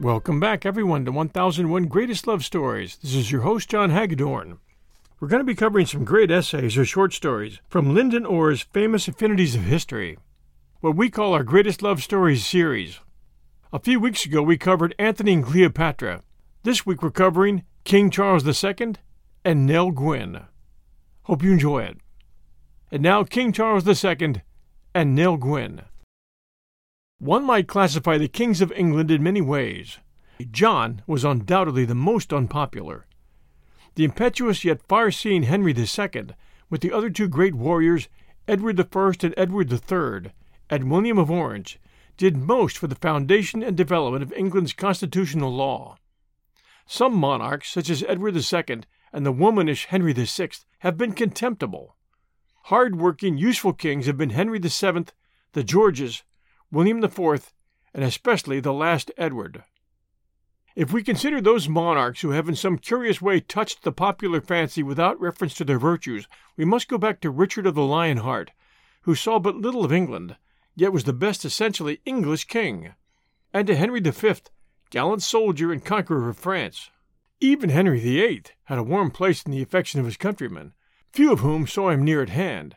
Welcome back, everyone, to 1001 Greatest Love Stories. This is your host, John Hagedorn. We're going to be covering some great essays or short stories from Lyndon Orr's famous Affinities of History, what we call our Greatest Love Stories series. A few weeks ago, we covered Antony and Cleopatra. This week, we're covering King Charles II and Nell Gwyn. Hope you enjoy it. And now, King Charles II and Nell Gwyn. One might classify the kings of England in many ways. John was undoubtedly the most unpopular. The impetuous yet far seeing Henry II, with the other two great warriors, Edward I and Edward III, and William of Orange, did most for the foundation and development of England's constitutional law. Some monarchs, such as Edward II and the womanish Henry VI, have been contemptible. Hard working, useful kings have been Henry VII, the Georges, William IV, and especially the last Edward. If we consider those monarchs who have in some curious way touched the popular fancy without reference to their virtues, we must go back to Richard of the Lion Heart, who saw but little of England, yet was the best essentially English king, and to Henry V, gallant soldier and conqueror of France. Even Henry VIII had a warm place in the affection of his countrymen, few of whom saw him near at hand,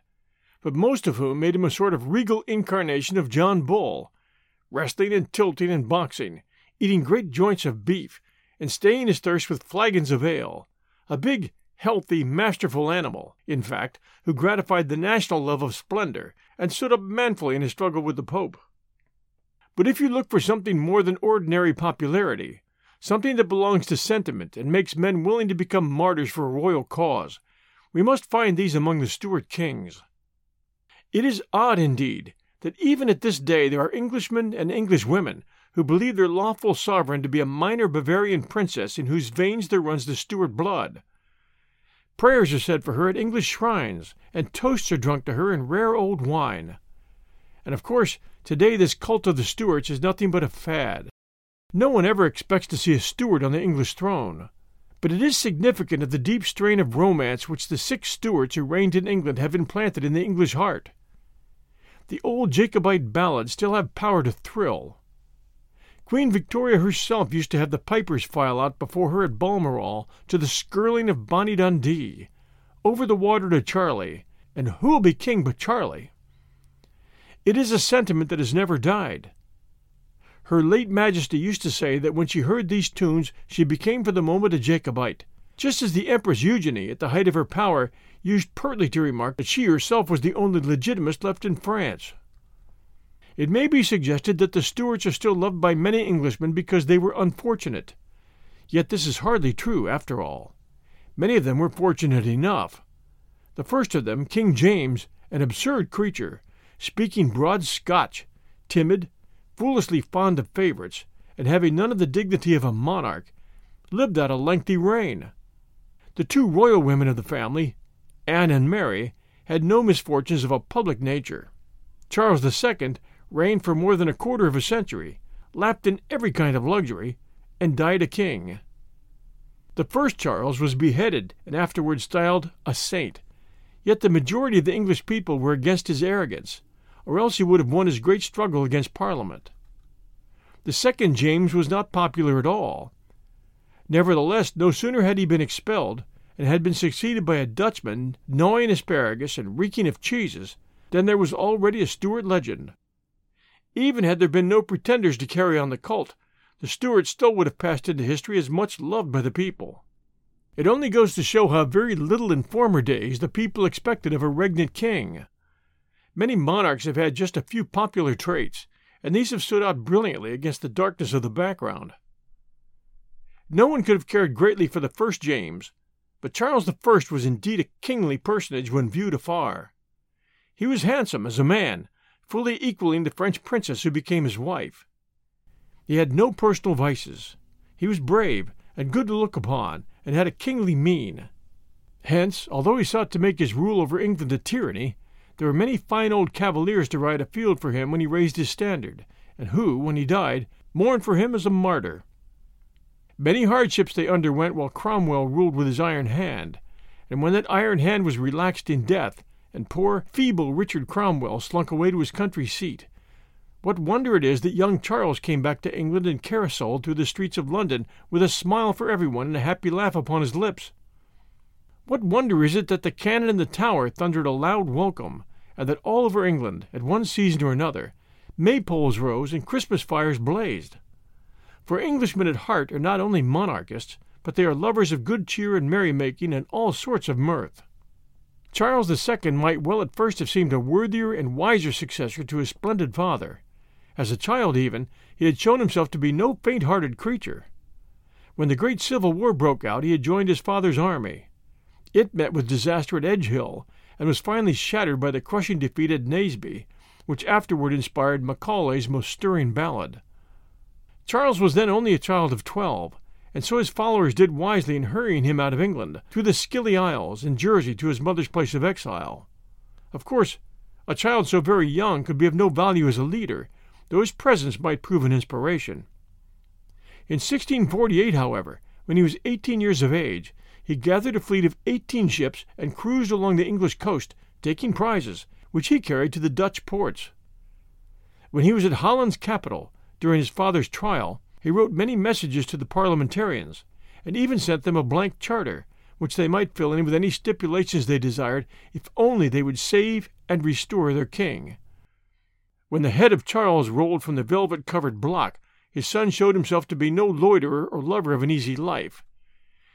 but most of whom made him a sort of regal incarnation of John Bull, wrestling and tilting and boxing, eating great joints of beef, and staying his thirst with flagons of ale. A big, healthy, masterful animal, in fact, who gratified the national love of splendor and stood up manfully in his struggle with the Pope. But if you look for something more than ordinary popularity, something that belongs to sentiment and makes men willing to become martyrs for a royal cause, we must find these among the Stuart kings. It is odd, indeed, that even at this day there are Englishmen and Englishwomen who believe their lawful sovereign to be a minor Bavarian princess in whose veins there runs the Stuart blood. Prayers are said for her at English shrines, and toasts are drunk to her in rare old wine. And of course, today this cult of the Stuarts is nothing but a fad. No one ever expects to see a Stuart on the English throne. But it is significant of the deep strain of romance which the six Stuarts who reigned in England have implanted in the English heart the old Jacobite ballads still have power to thrill. Queen Victoria herself used to have the pipers file out before her at Balmoral to the skirling of Bonnie Dundee, over the water to Charlie, and who'll be king but Charlie? It is a sentiment that has never died. Her late Majesty used to say that when she heard these tunes she became for the moment a Jacobite, just as the Empress Eugenie, at the height of her power, used pertly to remark that she herself was the only legitimist left in France. It may be suggested that the Stuarts are still loved by many Englishmen because they were unfortunate. Yet this is hardly true, after all. Many of them were fortunate enough. The first of them, King James, an absurd creature, speaking broad Scotch, timid, foolishly fond of favorites, and having none of the dignity of a monarch, lived out a lengthy reign. The two royal women of the family, Anne and Mary, had no misfortunes of a public nature. Charles II reigned for more than a quarter of a century, lapped in every kind of luxury, and died a king. The first Charles was beheaded and afterwards styled a saint, yet the majority of the English people were against his arrogance, or else he would have won his great struggle against Parliament. The second James was not popular at all. Nevertheless, no sooner had he been expelled, and had been succeeded by a Dutchman gnawing asparagus and reeking of cheeses, than there was already a Stuart legend. Even had there been no pretenders to carry on the cult, the Stuarts still would have passed into history as much loved by the people. It only goes to show how very little in former days the people expected of a regnant king. Many monarchs have had just a few popular traits, and these have stood out brilliantly against the darkness of the background. No one could have cared greatly for the first James, but Charles I was indeed a kingly personage when viewed afar. He was handsome as a man, fully equaling the French princess who became his wife. He had no personal vices. He was brave and good to look upon, and had a kingly mien. Hence, although he sought to make his rule over England a tyranny, there were many fine old cavaliers to ride afield for him when he raised his standard, and who, when he died, mourned for him as a martyr. Many hardships they underwent while Cromwell ruled with his iron hand, and when that iron hand was relaxed in death, and poor, feeble Richard Cromwell slunk away to his country seat, what wonder it is that young Charles came back to England and caracoled through the streets of London with a smile for everyone and a happy laugh upon his lips. What wonder is it that the cannon in the Tower thundered a loud welcome, and that all over England, at one season or another, maypoles rose and Christmas fires blazed? For Englishmen at heart are not only monarchists, but they are lovers of good cheer and merrymaking and all sorts of mirth. Charles II might well at first have seemed a worthier and wiser successor to his splendid father. As a child, even, he had shown himself to be no faint hearted creature. When the great Civil War broke out, he had joined his father's army. It met with disaster at Edgehill, and was finally shattered by the crushing defeat at Naseby, which afterward inspired Macaulay's most stirring ballad. Charles was then only a child of twelve, and so his followers did wisely in hurrying him out of England, through the Scilly Isles and Jersey to his mother's place of exile. Of course, a child so very young could be of no value as a leader, though his presence might prove an inspiration. In 1648, however, when he was eighteen years of age, he gathered a fleet of eighteen ships and cruised along the English coast, taking prizes, which he carried to the Dutch ports. When he was at Holland's capital, during his father's trial, he wrote many messages to the parliamentarians, and even sent them a blank charter, which they might fill in with any stipulations they desired, if only they would save and restore their king. When the head of Charles rolled from the velvet covered block, his son showed himself to be no loiterer or lover of an easy life.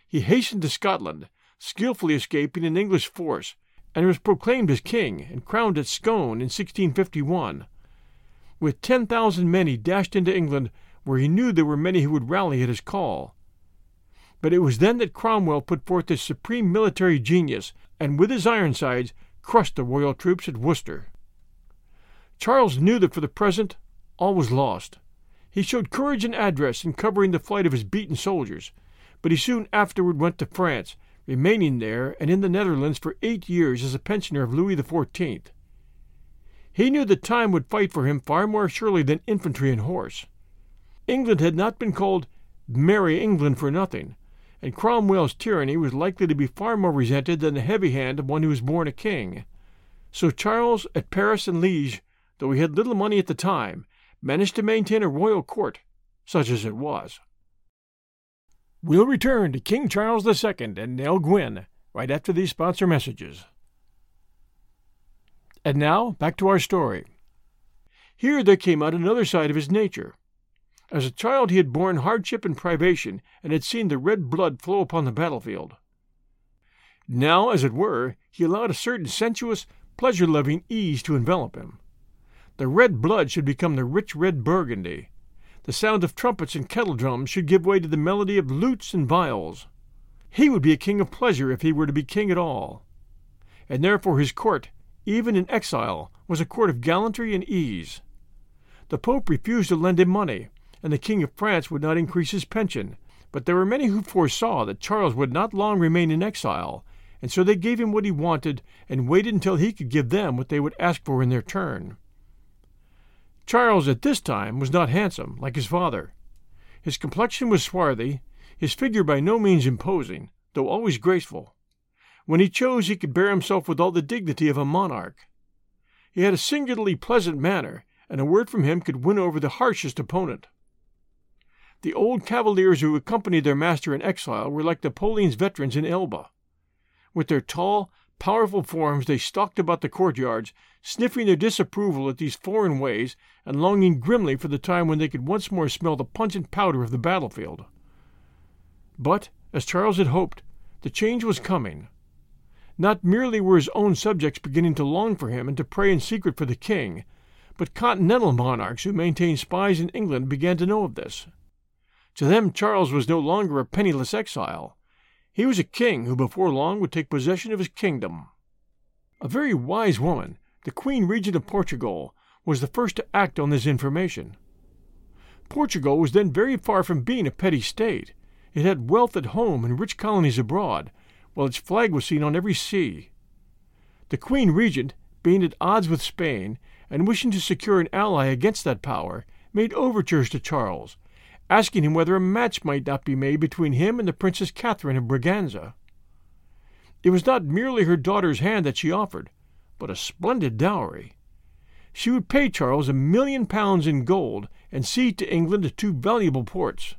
He hastened to Scotland, skilfully escaping an English force, and was proclaimed as king and crowned at Scone in 1651. With ten thousand men he dashed into England, where he knew there were many who would rally at his call. But it was then that Cromwell put forth his supreme military genius, and with his Ironsides crushed the royal troops at Worcester. Charles knew that for the present all was lost. He showed courage and address in covering the flight of his beaten soldiers, but he soon afterward went to France, remaining there and in the Netherlands for eight years as a pensioner of Louis XIV. He knew that time would fight for him far more surely than infantry and horse. England had not been called Merry England for nothing, and Cromwell's tyranny was likely to be far more resented than the heavy hand of one who was born a king. So Charles, at Paris and Liege, though he had little money at the time, managed to maintain a royal court, such as it was. We'll return to King Charles II and Nell Gwynn right after these sponsor messages. And now, back to our story. Here there came out another side of his nature. As a child, he had borne hardship and privation, and had seen the red blood flow upon the battlefield. Now, as it were, he allowed a certain sensuous, pleasure loving ease to envelop him. The red blood should become the rich red burgundy. The sound of trumpets and kettle drums should give way to the melody of lutes and viols. He would be a king of pleasure if he were to be king at all. And therefore his court even in exile, was a court of gallantry and ease. The Pope refused to lend him money, and the King of France would not increase his pension, but there were many who foresaw that Charles would not long remain in exile, and so they gave him what he wanted and waited until he could give them what they would ask for in their turn. Charles at this time was not handsome, like his father. His complexion was swarthy, his figure by no means imposing, though always graceful. When he chose, he could bear himself with all the dignity of a monarch. He had a singularly pleasant manner, and a word from him could win over the harshest opponent. The old cavaliers who accompanied their master in exile were like Napoleon's veterans in Elba. With their tall, powerful forms they stalked about the courtyards, sniffing their disapproval at these foreign ways and longing grimly for the time when they could once more smell the pungent powder of the battlefield. But, as Charles had hoped, the change was coming. Not merely were his own subjects beginning to long for him and to pray in secret for the king, but continental monarchs who maintained spies in England began to know of this. To them, Charles was no longer a penniless exile. He was a king who before long would take possession of his kingdom. A very wise woman, the Queen Regent of Portugal, was the first to act on this information. Portugal was then very far from being a petty state. It had wealth at home and rich colonies abroad, while its flag was seen on every sea. The Queen Regent, being at odds with Spain, and wishing to secure an ally against that power, made overtures to Charles, asking him whether a match might not be made between him and the Princess Catherine of Braganza. It was not merely her daughter's hand that she offered, but a splendid dowry. She would pay Charles a million pounds in gold and cede to England two valuable ports.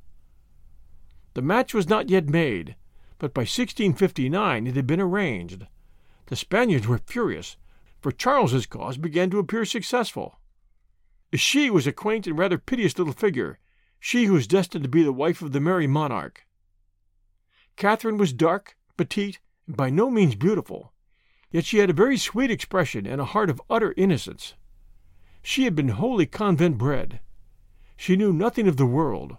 The match was not yet made, but by 1659 it had been arranged. The Spaniards were furious, for Charles's cause began to appear successful. She was a quaint and rather piteous little figure, she who was destined to be the wife of the merry monarch. Catherine was dark, petite, and by no means beautiful, yet she had a very sweet expression and a heart of utter innocence. She had been wholly convent bred. She knew nothing of the world.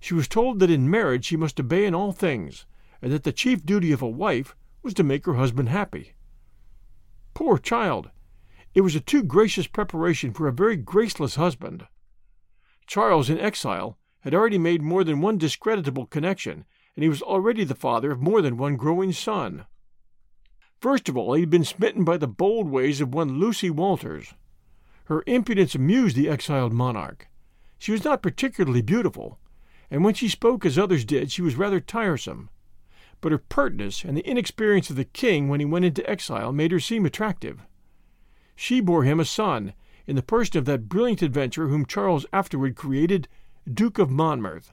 She was told that in marriage she must obey in all things, and that the chief duty of a wife was to make her husband happy. Poor child! It was a too gracious preparation for a very graceless husband. Charles, in exile, had already made more than one discreditable connection, and he was already the father of more than one growing son. First of all, he had been smitten by the bold ways of one Lucy Walters. Her impudence amused the exiled monarch. She was not particularly beautiful, and when she spoke as others did, she was rather tiresome. But her pertness and the inexperience of the king when he went into exile made her seem attractive. She bore him a son, in the person of that brilliant adventurer whom Charles afterward created Duke of Monmouth.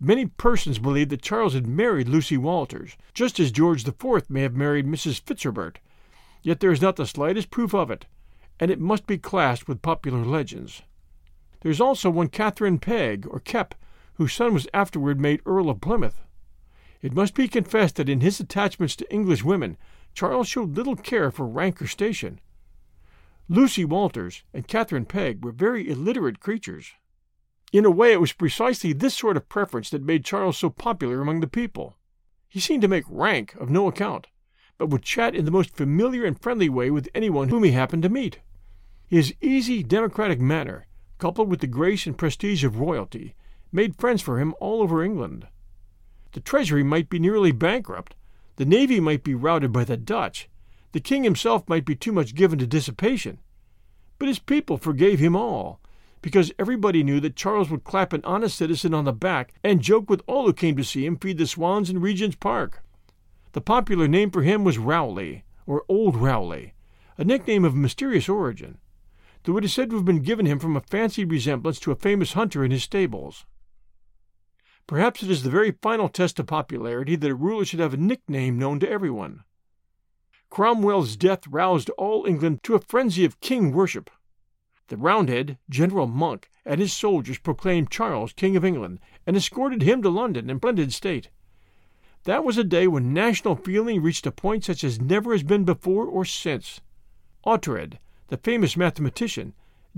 Many persons believe that Charles had married Lucy Walters, just as George IV may have married Mrs. Fitzherbert, yet there is not the slightest proof of it, and it must be classed with popular legends. There is also one Catherine Peg, or Kep, whose son was afterward made Earl of Plymouth. It must be confessed that in his attachments to English women, Charles showed little care for rank or station. Lucy Walters and Catherine Peg were very illiterate creatures. In a way, it was precisely this sort of preference that made Charles so popular among the people. He seemed to make rank of no account, but would chat in the most familiar and friendly way with anyone whom he happened to meet. His easy, democratic manner, coupled with the grace and prestige of royalty, made friends for him all over England. The treasury might be nearly bankrupt, the navy might be routed by the Dutch, the king himself might be too much given to dissipation, but his people forgave him all, because everybody knew that Charles would clap an honest citizen on the back and joke with all who came to see him feed the swans in Regent's Park. The popular name for him was Rowley, or Old Rowley, a nickname of mysterious origin, though it is said to have been given him from a fancied resemblance to a famous hunter in his stables. Perhaps it is the very final test of popularity that a ruler should have a nickname known to everyone. Cromwell's death roused all England to a frenzy of king worship. The Roundhead, General Monk, and his soldiers proclaimed Charles King of England and escorted him to London in splendid state. That was a day when national feeling reached a point such as never has been before or since. Oughtred, the famous mathematician,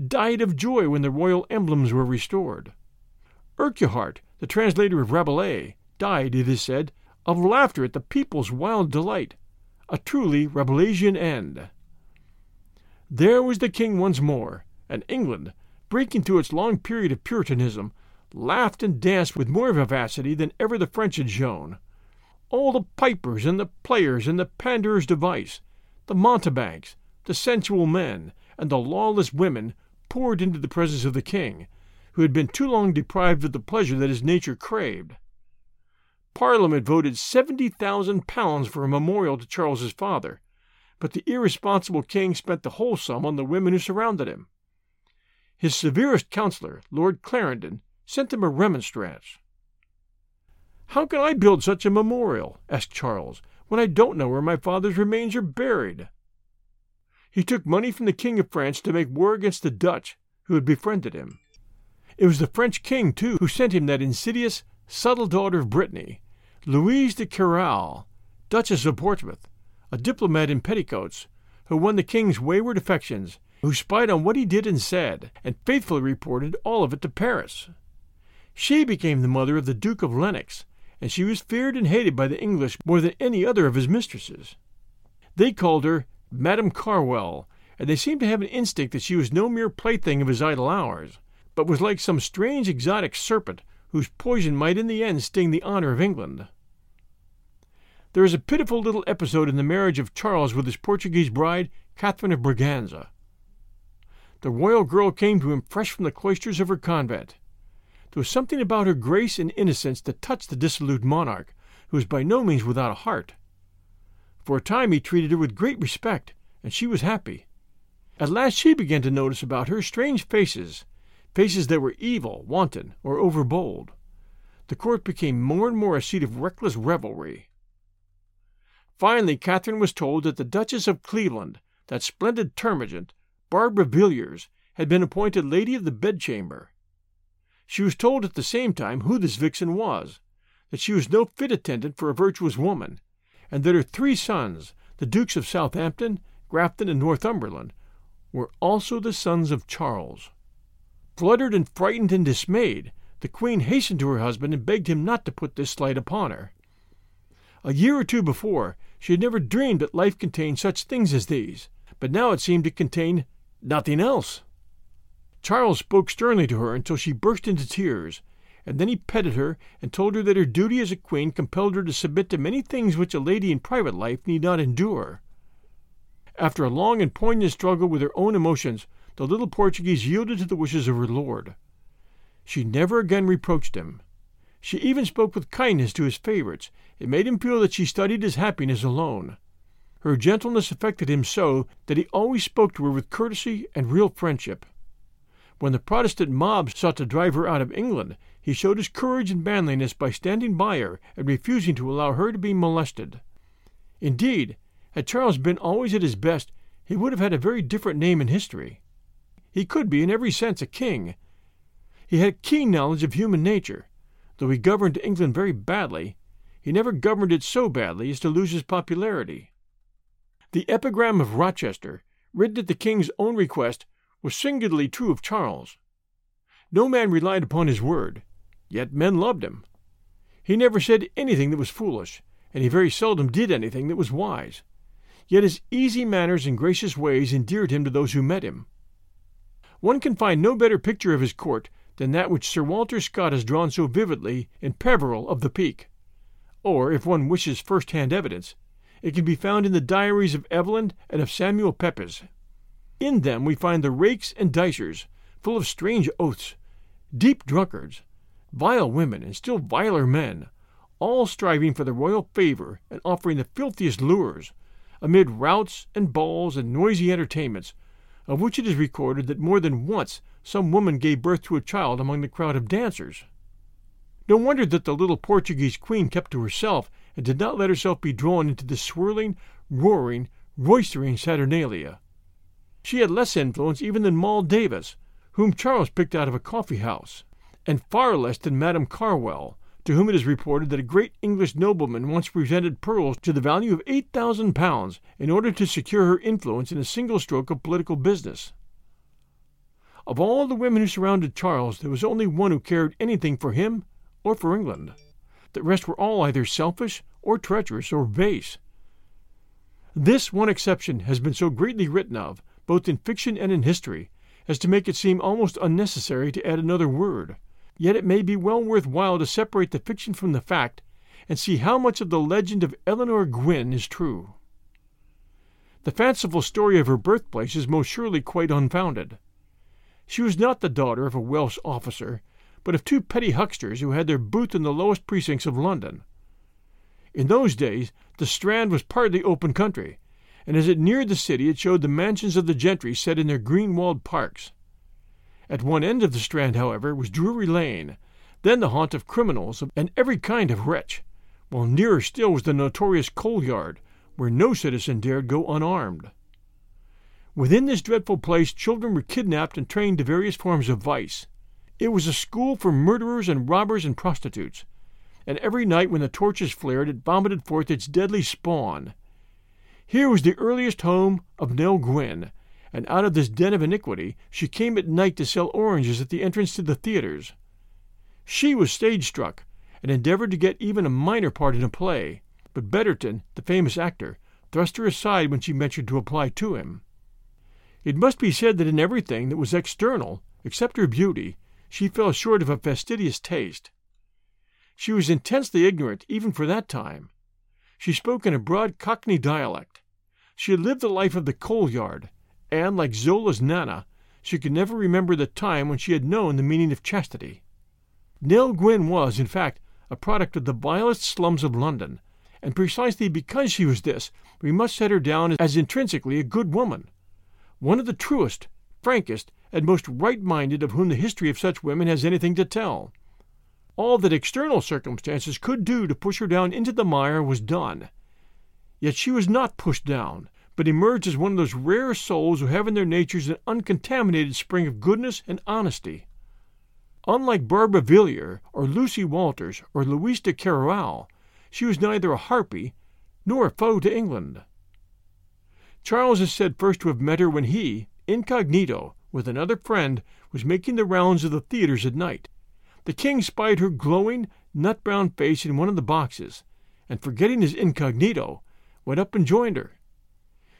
died of joy when the royal emblems were restored. Urquhart, the translator of Rabelais, died, it is said, of laughter at the people's wild delight a truly Rabelaisian end. There was the king once more, and England, breaking through its long period of Puritanism, laughed and danced with more vivacity than ever the French had shown. All the pipers and the players and the panderers device, the mountebanks, the sensual men, and the lawless women poured into the presence of the king, who had been too long deprived of the pleasure that his nature craved. Parliament voted seventy thousand pounds for a memorial to Charles's father, but the irresponsible king spent the whole sum on the women who surrounded him. His severest counselor, Lord Clarendon, sent him a remonstrance. How can I build such a memorial, asked Charles, when I don't know where my father's remains are buried? He took money from the King of France to make war against the Dutch, who had befriended him. It was the French king, too, who sent him that insidious, subtle daughter of Brittany, Louise de Querouaille, Duchess of Portsmouth, a diplomat in petticoats, who won the king's wayward affections, who spied on what he did and said, and faithfully reported all of it to Paris. She became the mother of the Duke of Lennox, and she was feared and hated by the English more than any other of his mistresses. They called her Madame Carwell, and they seemed to have an instinct that she was no mere plaything of his idle hours, but was like some strange exotic serpent whose poison might in the end sting the honor of England. There is a pitiful little episode in the marriage of Charles with his Portuguese bride, Catherine of Braganza. The royal girl came to him fresh from the cloisters of her convent. There was something about her grace and innocence that touched the dissolute monarch, who was by no means without a heart. For a time he treated her with great respect, and she was happy. At last she began to notice about her strange faces, faces that were evil, wanton, or overbold. The court became more and more a seat of reckless revelry. Finally, Catherine was told that the Duchess of Cleveland, that splendid termagant, Barbara Villiers, had been appointed Lady of the Bedchamber. She was told at the same time who this vixen was, that she was no fit attendant for a virtuous woman, and that her three sons, the Dukes of Southampton, Grafton, and Northumberland, were also the sons of Charles. Fluttered and frightened and dismayed, the Queen hastened to her husband and begged him not to put this slight upon her. A year or two before, she had never dreamed that life contained such things as these, but now it seemed to contain nothing else. Charles spoke sternly to her until she burst into tears, and then he petted her and told her that her duty as a queen compelled her to submit to many things which a lady in private life need not endure. After a long and poignant struggle with her own emotions, the little Portuguese yielded to the wishes of her lord. She never again reproached him. She even spoke with kindness to his favorites. It made him feel that she studied his happiness alone. Her gentleness affected him so that he always spoke to her with courtesy and real friendship. When the Protestant mob sought to drive her out of England, he showed his courage and manliness by standing by her and refusing to allow her to be molested. Indeed, had Charles been always at his best, he would have had a very different name in history. He could be, in every sense, a king. He had keen knowledge of human nature. Though he governed England very badly, he never governed it so badly as to lose his popularity. The epigram of Rochester, written at the king's own request, was singularly true of Charles. No man relied upon his word, yet men loved him. He never said anything that was foolish, and he very seldom did anything that was wise. Yet his easy manners and gracious ways endeared him to those who met him. One can find no better picture of his court than that which Sir Walter Scott has drawn so vividly in Peveril of the Peak. Or, if one wishes first hand evidence, it can be found in the diaries of Evelyn and of Samuel Pepys. In them we find the rakes and dicers, full of strange oaths, deep drunkards, vile women, and still viler men, all striving for the royal favor and offering the filthiest lures, amid routs and balls and noisy entertainments of which it is recorded that more than once some woman gave birth to a child among the crowd of dancers. No wonder that the little Portuguese queen kept to herself and did not let herself be drawn into this swirling, roaring, roistering saturnalia. She had less influence even than Moll Davis, whom Charles picked out of a coffee house, and far less than Madame Carwell, to whom it is reported that a great English nobleman once presented pearls to the value of eight thousand pounds in order to secure her influence in a single stroke of political business. Of all the women who surrounded Charles, there was only one who cared anything for him or for England. The rest were all either selfish or treacherous or base. This one exception has been so greatly written of, both in fiction and in history, as to make it seem almost unnecessary to add another word yet it may be well worth while to separate the fiction from the fact and see how much of the legend of Eleanor Gwynn is true. The fanciful story of her birthplace is most surely quite unfounded. She was not the daughter of a Welsh officer, but of two petty hucksters who had their booth in the lowest precincts of London. In those days, the Strand was partly open country, and as it neared the city it showed the mansions of the gentry set in their green walled parks. At one end of the Strand, however, was Drury Lane, then the haunt of criminals and every kind of wretch, while nearer still was the notorious Coal Yard, where no citizen dared go unarmed. Within this dreadful place children were kidnapped and trained to various forms of vice. It was a school for murderers and robbers and prostitutes, and every night when the torches flared it vomited forth its deadly spawn. Here was the earliest home of Nell Gwyn, and out of this den of iniquity she came at night to sell oranges at the entrance to the theaters. She was stage struck, and endeavored to get even a minor part in a play, but Betterton, the famous actor, thrust her aside when she ventured to apply to him. It must be said that in everything that was external, except her beauty, she fell short of a fastidious taste. She was intensely ignorant even for that time. She spoke in a broad Cockney dialect. She had lived the life of the coal yard, and, like Zola's Nana, she could never remember the time when she had known the meaning of chastity. Nell Gwyn was, in fact, a product of the vilest slums of London, and precisely because she was this, we must set her down as intrinsically a good woman one of the truest, frankest, and most right minded of whom the history of such women has anything to tell. All that external circumstances could do to push her down into the mire was done. Yet she was not pushed down, but emerged as one of those rare souls who have in their natures an uncontaminated spring of goodness and honesty. Unlike Barbara Villiers, or Lucy Walters, or Louise de Keroualle, she was neither a harpy nor a foe to England. Charles is said first to have met her when he, incognito, with another friend, was making the rounds of the theaters at night. The king spied her glowing, nut brown face in one of the boxes, and forgetting his incognito, went up and joined her.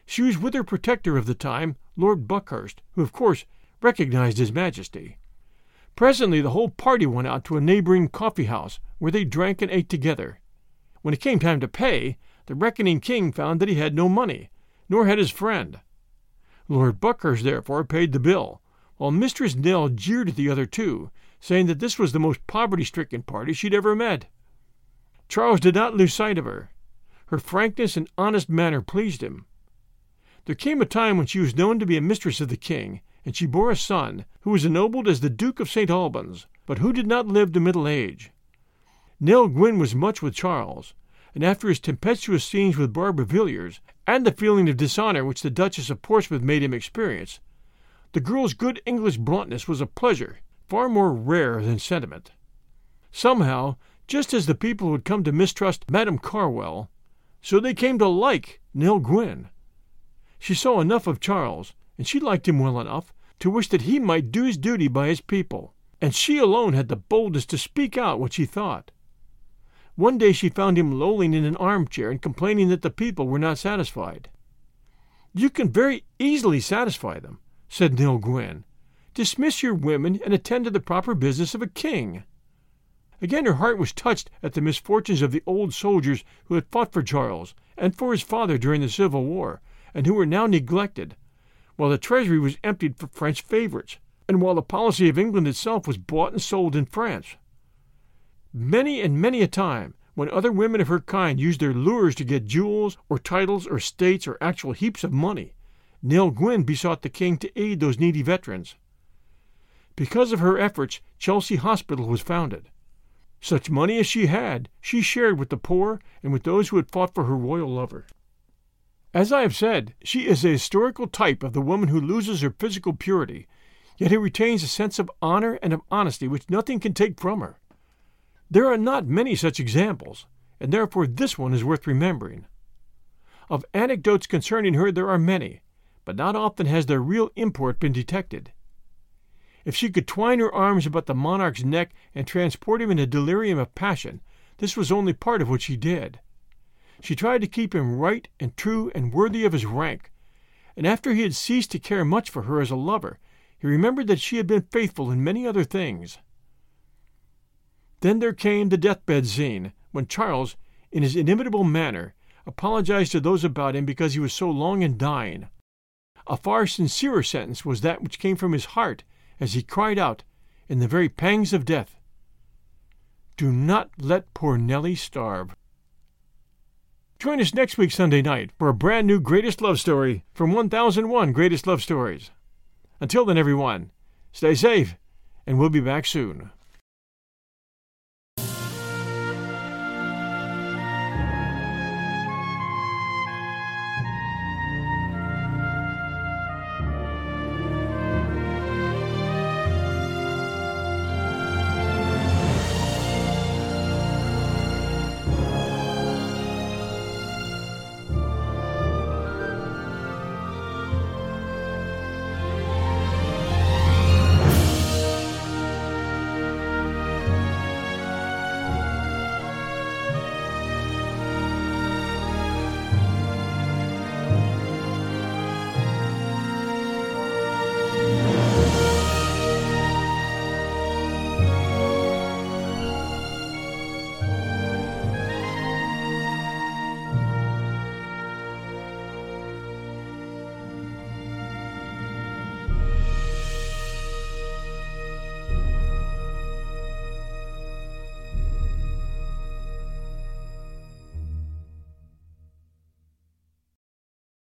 She was with her protector of the time, Lord Buckhurst, who of course recognized his majesty. Presently the whole party went out to a neighboring coffee house, where they drank and ate together. When it came time to pay, the reckoning king found that he had no money, nor had his friend. Lord Buckhurst therefore paid the bill, while Mistress Nell jeered at the other two, saying that this was the most poverty stricken party she'd ever met. Charles did not lose sight of her. Her frankness and honest manner pleased him. There came a time when she was known to be a mistress of the king, and she bore a son, who was ennobled as the Duke of St. Albans, but who did not live to middle age. Nell Gwyn was much with Charles, and after his tempestuous scenes with Barbara Villiers, and the feeling of dishonor which the Duchess of Portsmouth made him experience, the girl's good English bluntness was a pleasure far more rare than sentiment. Somehow, just as the people had come to mistrust Madame Carwell, so they came to like Nell Gwyn. She saw enough of Charles, and she liked him well enough, to wish that he might do his duty by his people, and she alone had the boldness to speak out what she thought. One day she found him lolling in an armchair and complaining that the people were not satisfied. You can very easily satisfy them, said Nell Gwyn. Dismiss your women and attend to the proper business of a king. Again her heart was touched at the misfortunes of the old soldiers who had fought for Charles and for his father during the Civil War, and who were now neglected, while the treasury was emptied for French favorites, and while the policy of England itself was bought and sold in France. Many and many a time, when other women of her kind used their lures to get jewels, or titles, or estates, or actual heaps of money, Nell Gwyn besought the king to aid those needy veterans. Because of her efforts, Chelsea Hospital was founded. Such money as she had, she shared with the poor and with those who had fought for her royal lover. As I have said, she is a historical type of the woman who loses her physical purity, yet who retains a sense of honor and of honesty which nothing can take from her. There are not many such examples, and therefore this one is worth remembering. Of anecdotes concerning her there are many, but not often has their real import been detected. If she could twine her arms about the monarch's neck and transport him in a delirium of passion, this was only part of what she did. She tried to keep him right and true and worthy of his rank, and after he had ceased to care much for her as a lover, he remembered that she had been faithful in many other things. Then there came the deathbed scene, when Charles, in his inimitable manner, apologized to those about him because he was so long in dying. A far sincerer sentence was that which came from his heart as he cried out, in the very pangs of death, Do not let poor Nellie starve. Join us next week, Sunday night, for a brand new Greatest Love Story from 1001 Greatest Love Stories. Until then, everyone, Stay safe, and we'll be back soon.